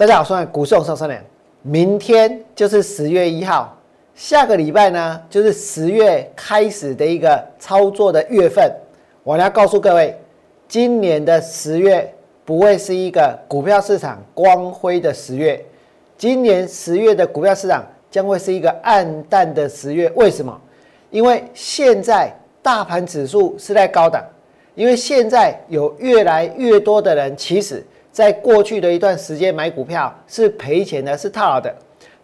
大家好，我是股市上三年。明天就是十月一号，下个礼拜呢就是十月开始的一个操作的月份。我要告诉各位，今年的十月不会是一个股票市场光辉的十月，今年十月的股票市场将会是一个暗淡的十月。为什么？因为现在大盘指数是在高档，因为现在有越来越多的人其实。在过去的一段时间买股票是赔钱的，是套牢的，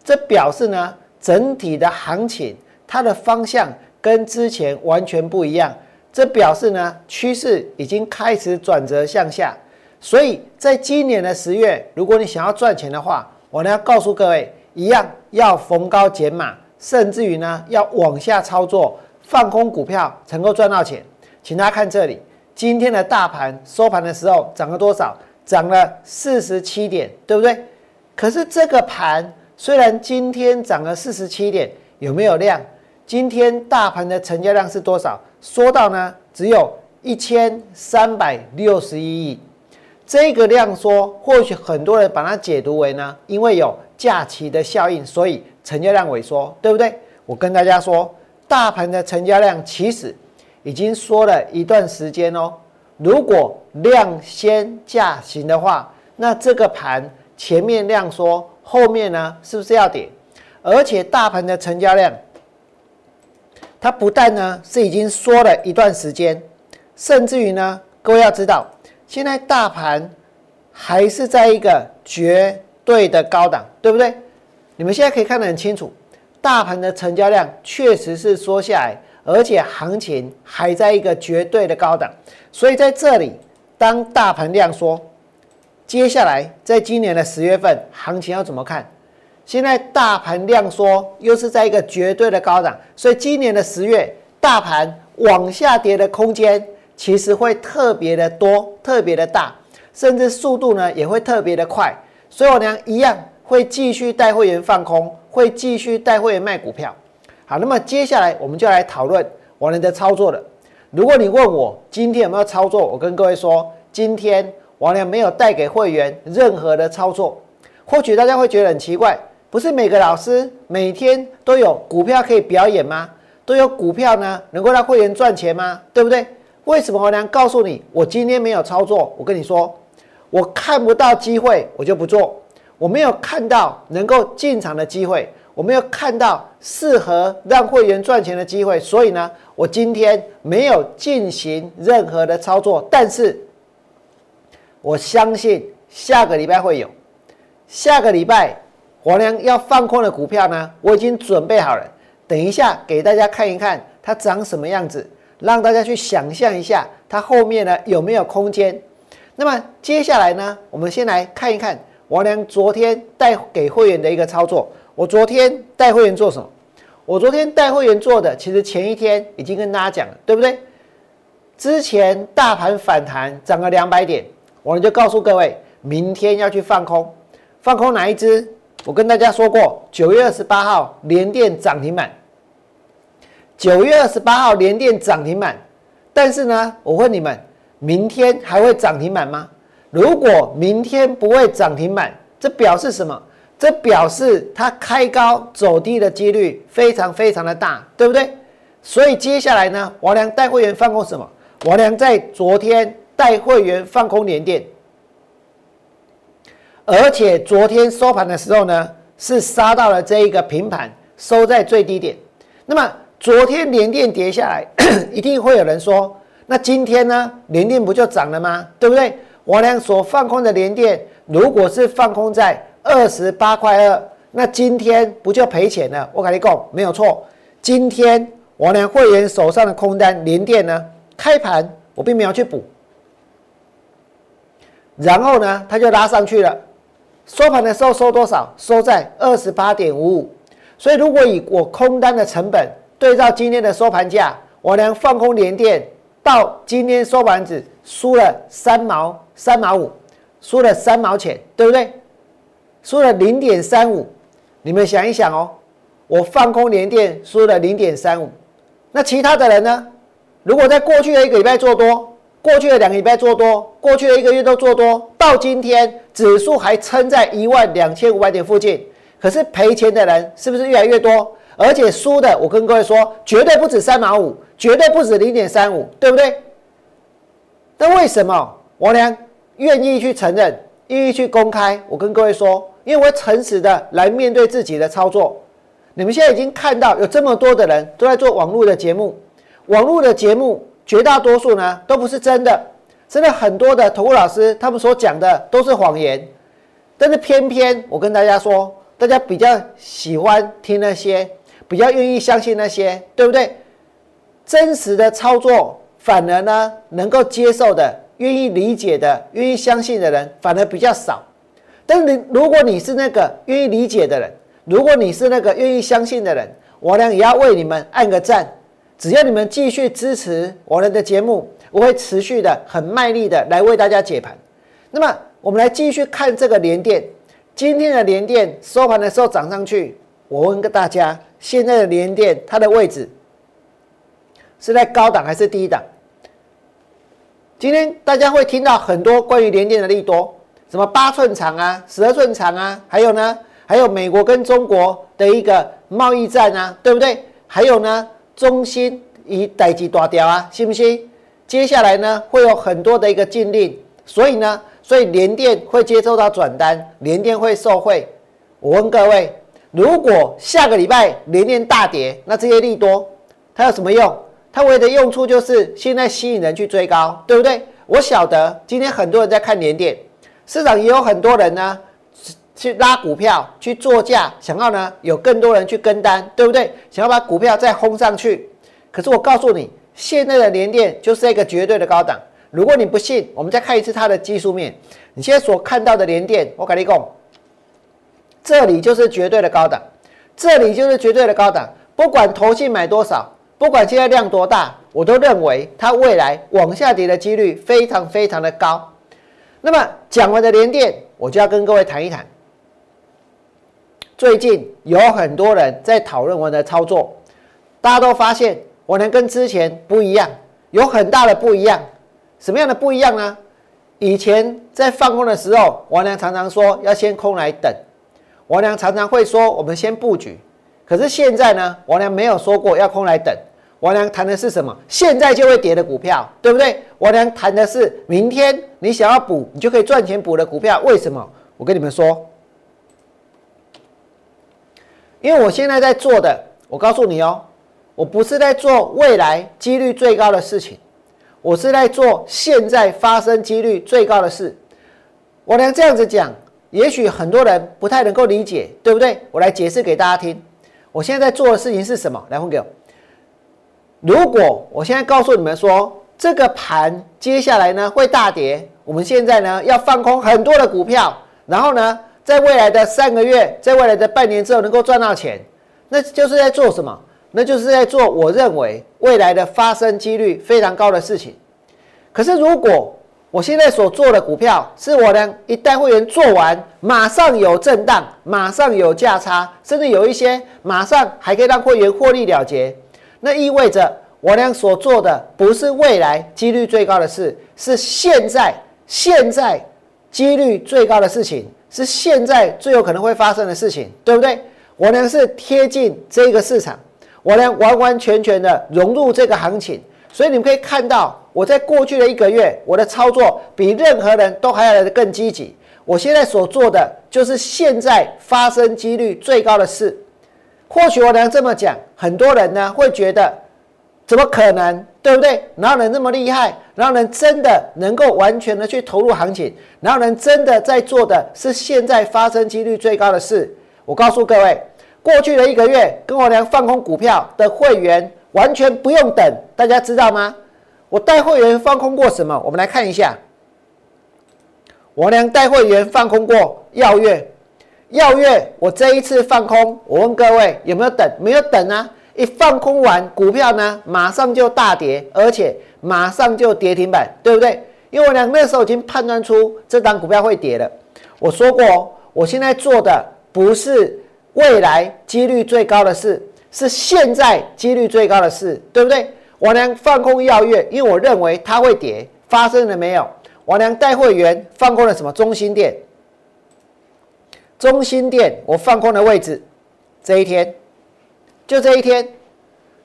这表示呢，整体的行情它的方向跟之前完全不一样。这表示呢，趋势已经开始转折向下。所以在今年的十月，如果你想要赚钱的话，我呢要告诉各位，一样要逢高减码，甚至于呢要往下操作，放空股票才能够赚到钱。请大家看这里，今天的大盘收盘的时候涨了多少？涨了四十七点，对不对？可是这个盘虽然今天涨了四十七点，有没有量？今天大盘的成交量是多少？说到呢，只有一千三百六十一亿。这个量缩，或许很多人把它解读为呢，因为有假期的效应，所以成交量萎缩，对不对？我跟大家说，大盘的成交量其实已经缩了一段时间哦。如果量先价行的话，那这个盘前面量缩，后面呢是不是要跌？而且大盘的成交量，它不但呢是已经缩了一段时间，甚至于呢，各位要知道，现在大盘还是在一个绝对的高档，对不对？你们现在可以看得很清楚，大盘的成交量确实是缩下来。而且行情还在一个绝对的高档，所以在这里，当大盘量缩，接下来在今年的十月份，行情要怎么看？现在大盘量缩，又是在一个绝对的高档，所以今年的十月，大盘往下跌的空间其实会特别的多，特别的大，甚至速度呢也会特别的快。所以我娘一样会继续带会员放空，会继续带会员卖股票。好，那么接下来我们就来讨论王良的操作了。如果你问我今天有没有操作，我跟各位说，今天王良没有带给会员任何的操作。或许大家会觉得很奇怪，不是每个老师每天都有股票可以表演吗？都有股票呢，能够让会员赚钱吗？对不对？为什么王良告诉你我今天没有操作？我跟你说，我看不到机会，我就不做。我没有看到能够进场的机会。我没有看到适合让会员赚钱的机会，所以呢，我今天没有进行任何的操作。但是，我相信下个礼拜会有。下个礼拜，我良要放空的股票呢，我已经准备好了。等一下给大家看一看它长什么样子，让大家去想象一下它后面呢有没有空间。那么接下来呢，我们先来看一看王良昨天带给会员的一个操作。我昨天带会员做什么？我昨天带会员做的，其实前一天已经跟大家讲了，对不对？之前大盘反弹涨了两百点，我就告诉各位，明天要去放空，放空哪一只？我跟大家说过，九月二十八号连电涨停板，九月二十八号连电涨停板。但是呢，我问你们，明天还会涨停板吗？如果明天不会涨停板，这表示什么？这表示它开高走低的几率非常非常的大，对不对？所以接下来呢，王良带会员放空什么？王良在昨天带会员放空联电，而且昨天收盘的时候呢，是杀到了这一个平盘，收在最低点。那么昨天联电跌下来，一定会有人说，那今天呢，联电不就涨了吗？对不对？王良所放空的联电，如果是放空在。二十八块二，那今天不就赔钱了？我跟你讲，没有错。今天我呢会员手上的空单连电呢，开盘我并没有去补，然后呢，它就拉上去了。收盘的时候收多少？收在二十八点五五。所以如果以我空单的成本对照今天的收盘价，我连放空连电到今天收盘只输了三毛三毛五，输了三毛钱，对不对？输了零点三五，你们想一想哦，我放空连电输了零点三五，那其他的人呢？如果在过去的一个礼拜做多，过去的两个礼拜做多，过去的一个月都做多，到今天指数还撑在一万两千五百点附近。可是赔钱的人是不是越来越多？而且输的，我跟各位说，绝对不止三毛五，绝对不止零点三五，对不对？那为什么我俩愿意去承认，愿意去公开？我跟各位说，因为我诚实的来面对自己的操作。你们现在已经看到有这么多的人都在做网络的节目，网络的节目绝大多数呢都不是真的，真的很多的投顾老师他们所讲的都是谎言，但是偏偏我跟大家说，大家比较喜欢听那些，比较愿意相信那些，对不对？真实的操作反而呢能够接受的、愿意理解的、愿意相信的人反而比较少。但是你如果你是那个愿意理解的人，如果你是那个愿意相信的人，我呢也要为你们按个赞。只要你们继续支持我们的节目，我会持续的很卖力的来为大家解盘。那么，我们来继续看这个连电。今天的连电收盘的时候涨上去，我问个大家，现在的连电它的位置是在高档还是低档？今天大家会听到很多关于连电的利多，什么八寸长啊，十二寸长啊，还有呢？还有美国跟中国的一个贸易战啊，对不对？还有呢，中芯以代级大掉啊，信不信？接下来呢，会有很多的一个禁令，所以呢，所以联电会接受到转单，联电会受惠。我问各位，如果下个礼拜联电大跌，那这些利多它有什么用？它唯一的用处就是现在吸引人去追高，对不对？我晓得今天很多人在看联电，市场也有很多人呢。去拉股票，去做价，想要呢有更多人去跟单，对不对？想要把股票再轰上去。可是我告诉你，现在的联电就是一个绝对的高档。如果你不信，我们再看一次它的技术面。你现在所看到的联电，我跟你讲，这里就是绝对的高档，这里就是绝对的高档。不管投信买多少，不管现在量多大，我都认为它未来往下跌的几率非常非常的高。那么讲完的联电，我就要跟各位谈一谈。最近有很多人在讨论我的操作，大家都发现我能跟之前不一样，有很大的不一样。什么样的不一样呢？以前在放空的时候，王良常常说要先空来等，王良常常会说我们先布局。可是现在呢，王良没有说过要空来等，王良谈的是什么？现在就会跌的股票，对不对？王良谈的是明天你想要补，你就可以赚钱补的股票。为什么？我跟你们说。因为我现在在做的，我告诉你哦，我不是在做未来几率最高的事情，我是在做现在发生几率最高的事。我能这样子讲，也许很多人不太能够理解，对不对？我来解释给大家听。我现在在做的事情是什么？来，混给我。如果我现在告诉你们说，这个盘接下来呢会大跌，我们现在呢要放空很多的股票，然后呢？在未来的三个月，在未来的半年之后能够赚到钱，那就是在做什么？那就是在做我认为未来的发生几率非常高的事情。可是如果我现在所做的股票是我呢一旦会员做完，马上有震荡，马上有价差，甚至有一些马上还可以让会员获利了结，那意味着我俩所做的不是未来几率最高的事，是现在现在几率最高的事情。是现在最有可能会发生的事情，对不对？我呢是贴近这个市场，我呢完完全全的融入这个行情，所以你们可以看到，我在过去的一个月，我的操作比任何人都还要来的更积极。我现在所做的就是现在发生几率最高的事。或许我能这么讲，很多人呢会觉得。怎么可能，对不对？哪有人那么厉害？哪有人真的能够完全的去投入行情？哪有人真的在做的是现在发生几率最高的事？我告诉各位，过去的一个月跟我娘放空股票的会员，完全不用等，大家知道吗？我带会员放空过什么？我们来看一下，我娘带会员放空过耀月，耀月，我这一次放空，我问各位有没有等？没有等啊。一放空完股票呢，马上就大跌，而且马上就跌停板，对不对？因为我俩那时候已经判断出这档股票会跌了。我说过，我现在做的不是未来几率最高的事，是现在几率最高的事，对不对？我俩放空耀月，因为我认为它会跌；发生了没有？王良带会员放空了什么？中心店，中心店我放空的位置，这一天，就这一天，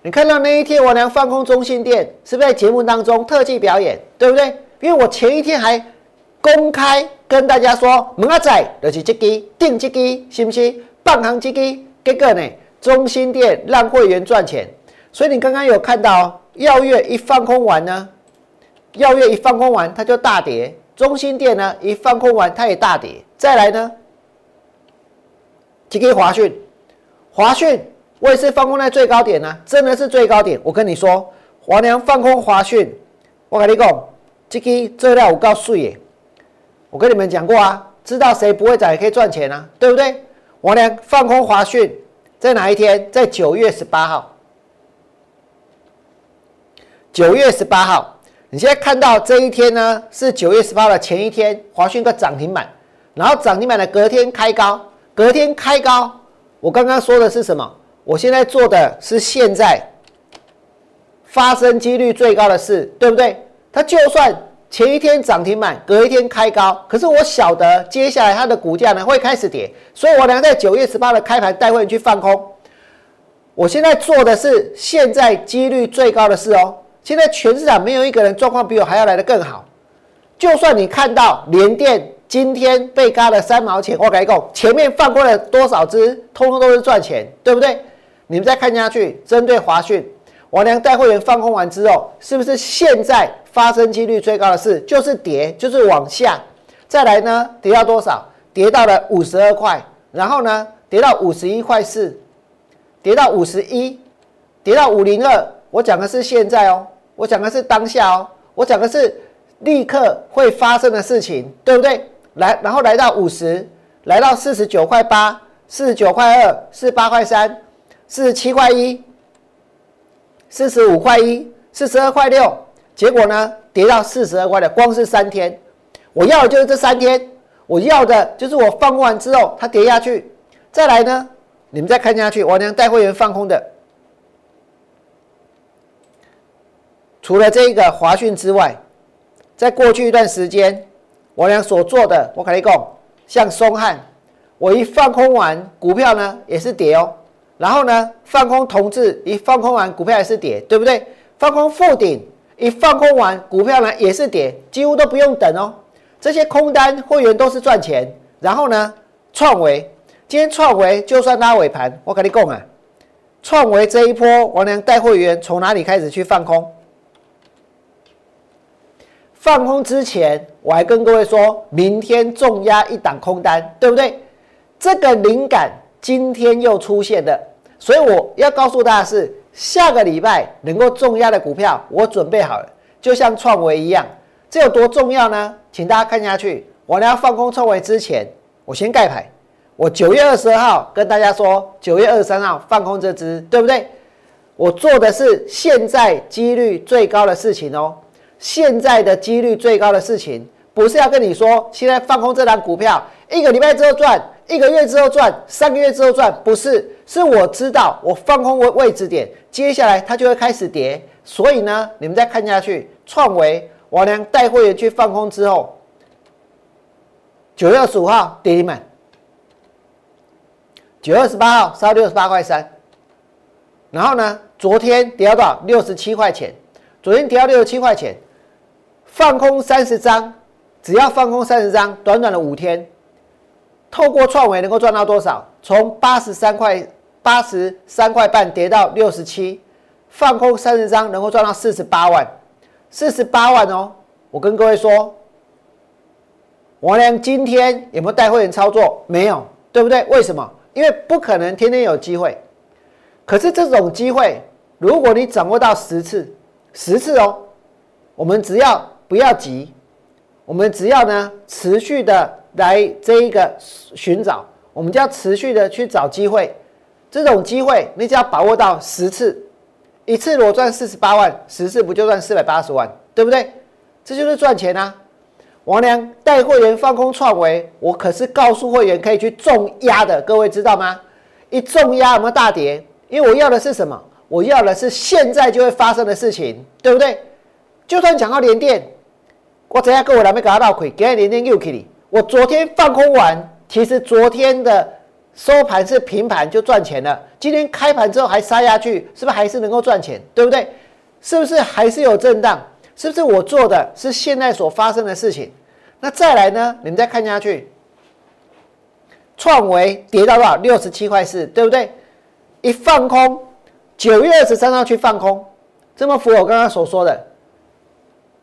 你看到那一天王良放空中心店，是不是在节目当中特技表演，对不对？因为我前一天还公开跟大家说，门阿仔就是这支定这支，是不是？半行这支，结果呢？中心店让会员赚钱，所以你刚刚有看到耀月一放空完呢？耀月一放空完，它就大跌。中心店呢，一放空完，它也大跌。再来呢，几个华讯，华讯我也是放空在最高点呢，真的是最高点。我跟你说，华良放空华讯，我跟你讲，这个资料我告诉你，我跟你们讲过啊，知道谁不会涨也可以赚钱啊，对不对？华良放空华讯，在哪一天？在九月十八号，九月十八号。你现在看到这一天呢，是九月十八的前一天，华讯个涨停板，然后涨停板的隔天开高，隔天开高。我刚刚说的是什么？我现在做的是现在发生几率最高的事，对不对？它就算前一天涨停板，隔一天开高，可是我晓得接下来它的股价呢会开始跌，所以我俩在九月十八的开盘带会去放空。我现在做的是现在几率最高的事哦。现在全市场没有一个人状况比我还要来的更好。就算你看到联电今天被割了三毛钱，我跟你讲，前面放过了多少只，通通都是赚钱，对不对？你们再看下去，针对华讯，王良带会员放空完之后，是不是现在发生几率最高的事就是跌，就是往下？再来呢，跌到多少？跌到了五十二块，然后呢，跌到五十一块四，跌到五十一，跌到五零二。我讲的是现在哦。我讲的是当下哦，我讲的是立刻会发生的事情，对不对？来，然后来到五十，来到四十九块八，四十九块二，四十八块三，四十七块一，四十五块一，四十二块六，结果呢，跌到四十二块的，光是三天，我要的就是这三天，我要的就是我放完之后它跌下去，再来呢，你们再看下去，我娘带会员放空的。除了这个华讯之外，在过去一段时间，我俩所做的，我跟你讲，像松汉，我一放空完股票呢，也是跌哦。然后呢，放空同志一放空完股票也是跌，对不对？放空富鼎一放空完股票呢，也是跌，几乎都不用等哦。这些空单会员都是赚钱。然后呢，创维今天创维就算拉尾盘，我跟你讲啊，创维这一波，我俩带会员从哪里开始去放空？放空之前，我还跟各位说，明天重压一档空单，对不对？这个灵感今天又出现了，所以我要告诉大家是，下个礼拜能够重压的股票，我准备好了，就像创维一样，这有多重要呢？请大家看下去。我要放空创维之前，我先盖牌。我九月二十二号跟大家说，九月二十三号放空这支，对不对？我做的是现在几率最高的事情哦。现在的几率最高的事情，不是要跟你说，现在放空这档股票，一个礼拜之后赚，一个月之后赚，三个月之后赚，不是，是我知道我放空位位置点，接下来它就会开始跌，所以呢，你们再看下去，创维我俩带会员去放空之后，九月二十五号跌停板，九月二十八号烧六十八块三，然后呢，昨天跌到多少？六十七块钱，昨天跌到六十七块钱。放空三十张，只要放空三十张，短短的五天，透过创维能够赚到多少？从八十三块八十三块半跌到六十七，放空三十张能够赚到四十八万，四十八万哦！我跟各位说，王良今天有没有带会员操作？没有，对不对？为什么？因为不可能天天有机会。可是这种机会，如果你掌握到十次，十次哦，我们只要。不要急，我们只要呢持续的来这一个寻找，我们就要持续的去找机会。这种机会你只要把握到十次，一次裸赚四十八万，十次不就赚四百八十万，对不对？这就是赚钱啊！王良带会员放空创维，我可是告诉会员可以去重压的，各位知道吗？一重压有没有大跌？因为我要的是什么？我要的是现在就会发生的事情，对不对？就算讲到连电。我怎样各位来没给他闹亏，给他连连又给你。我昨天放空完，其实昨天的收盘是平盘就赚钱了。今天开盘之后还杀下去，是不是还是能够赚钱？对不对？是不是还是有震荡？是不是我做的是现在所发生的事情？那再来呢？你们再看下去，创维跌到多少？六十七块四，对不对？一放空，九月二十三号去放空，这么符合我刚刚所说的。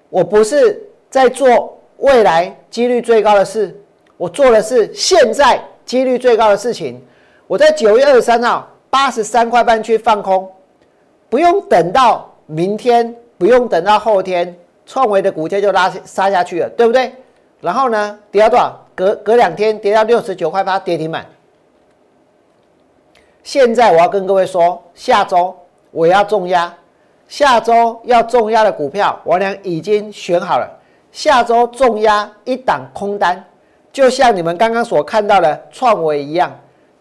我不是在做未来几率最高的事，我做的是现在几率最高的事情。我在九月二十三号八十三块半去放空，不用等到明天，不用等到后天，创维的股价就拉下杀下去了，对不对？然后呢，跌到多少？隔隔两天跌到六十九块八，跌停板。现在我要跟各位说，下周我要重压。下周要重压的股票，我俩已经选好了。下周重压一档空单，就像你们刚刚所看到的创维一样。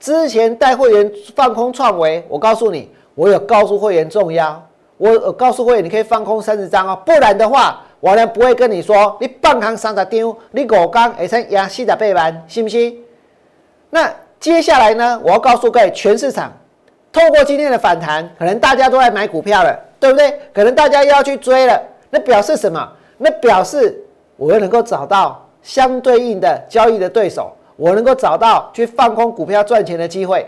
之前带会员放空创维，我告诉你，我有告诉会员重压，我告诉会员你可以放空三十张哦，不然的话，我呢不会跟你说你半行三十张，你五刚会成压四十八万，信不信？那接下来呢，我要告诉各位，全市场透过今天的反弹，可能大家都在买股票了。对不对？可能大家又要去追了，那表示什么？那表示我又能够找到相对应的交易的对手，我能够找到去放空股票赚钱的机会。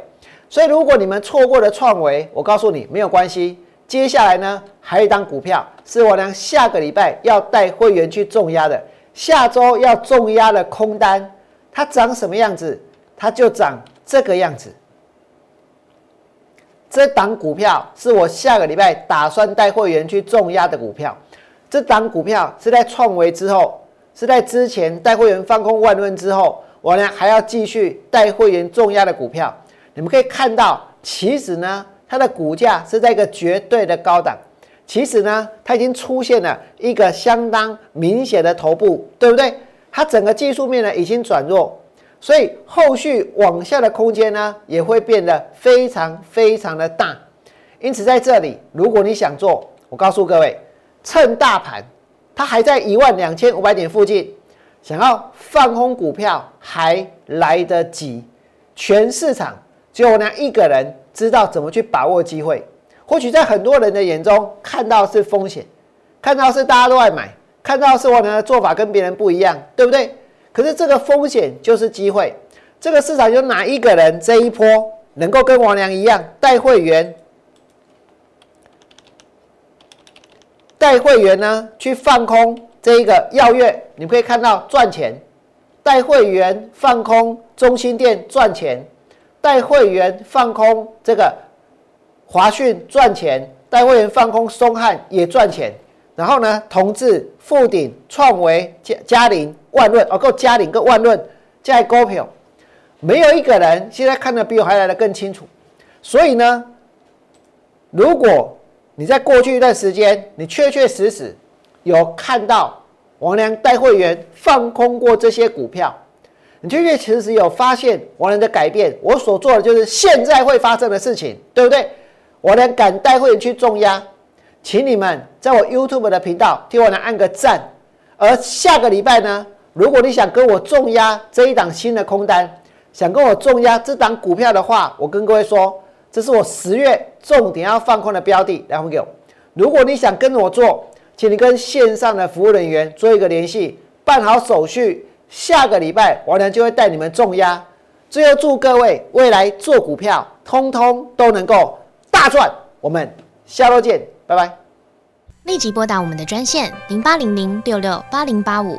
所以，如果你们错过了创维，我告诉你没有关系。接下来呢，还有一档股票是我呢下个礼拜要带会员去重压的，下周要重压的空单，它长什么样子？它就长这个样子。这档股票是我下个礼拜打算带会员去重压的股票。这档股票是在创维之后，是在之前带会员放空万润之后，我呢还要继续带会员重压的股票。你们可以看到，其实呢，它的股价是在一个绝对的高档。其实呢，它已经出现了一个相当明显的头部，对不对？它整个技术面呢已经转弱。所以后续往下的空间呢，也会变得非常非常的大。因此在这里，如果你想做，我告诉各位，趁大盘它还在一万两千五百点附近，想要放空股票还来得及。全市场只有我那一个人知道怎么去把握机会。或许在很多人的眼中，看到是风险，看到是大家都爱买，看到是我的做法跟别人不一样，对不对？可是这个风险就是机会，这个市场有哪一个人这一波能够跟王良一样带会员，带会员呢去放空这一个耀月，你可以看到赚钱；带会员放空中心店赚钱，带会员放空这个华讯赚钱，带会员放空松汉也赚钱。然后呢，同志、富鼎、创维、嘉嘉麟、万润，哦，够嘉麟跟万润在股票，没有一个人现在看的比我还来的更清楚。所以呢，如果你在过去一段时间，你确确实实有看到王良带会员放空过这些股票，你确确实实有发现王良的改变。我所做的就是现在会发生的事情，对不对？王良敢带会员去重压。请你们在我 YouTube 的频道替我来按个赞，而下个礼拜呢，如果你想跟我重压这一档新的空单，想跟我重压这档股票的话，我跟各位说，这是我十月重点要放空的标的，来回给我。如果你想跟我做，请你跟线上的服务人员做一个联系，办好手续，下个礼拜王良就会带你们重压。最后祝各位未来做股票，通通都能够大赚。我们下周见。拜拜！立即拨打我们的专线零八零零六六八零八五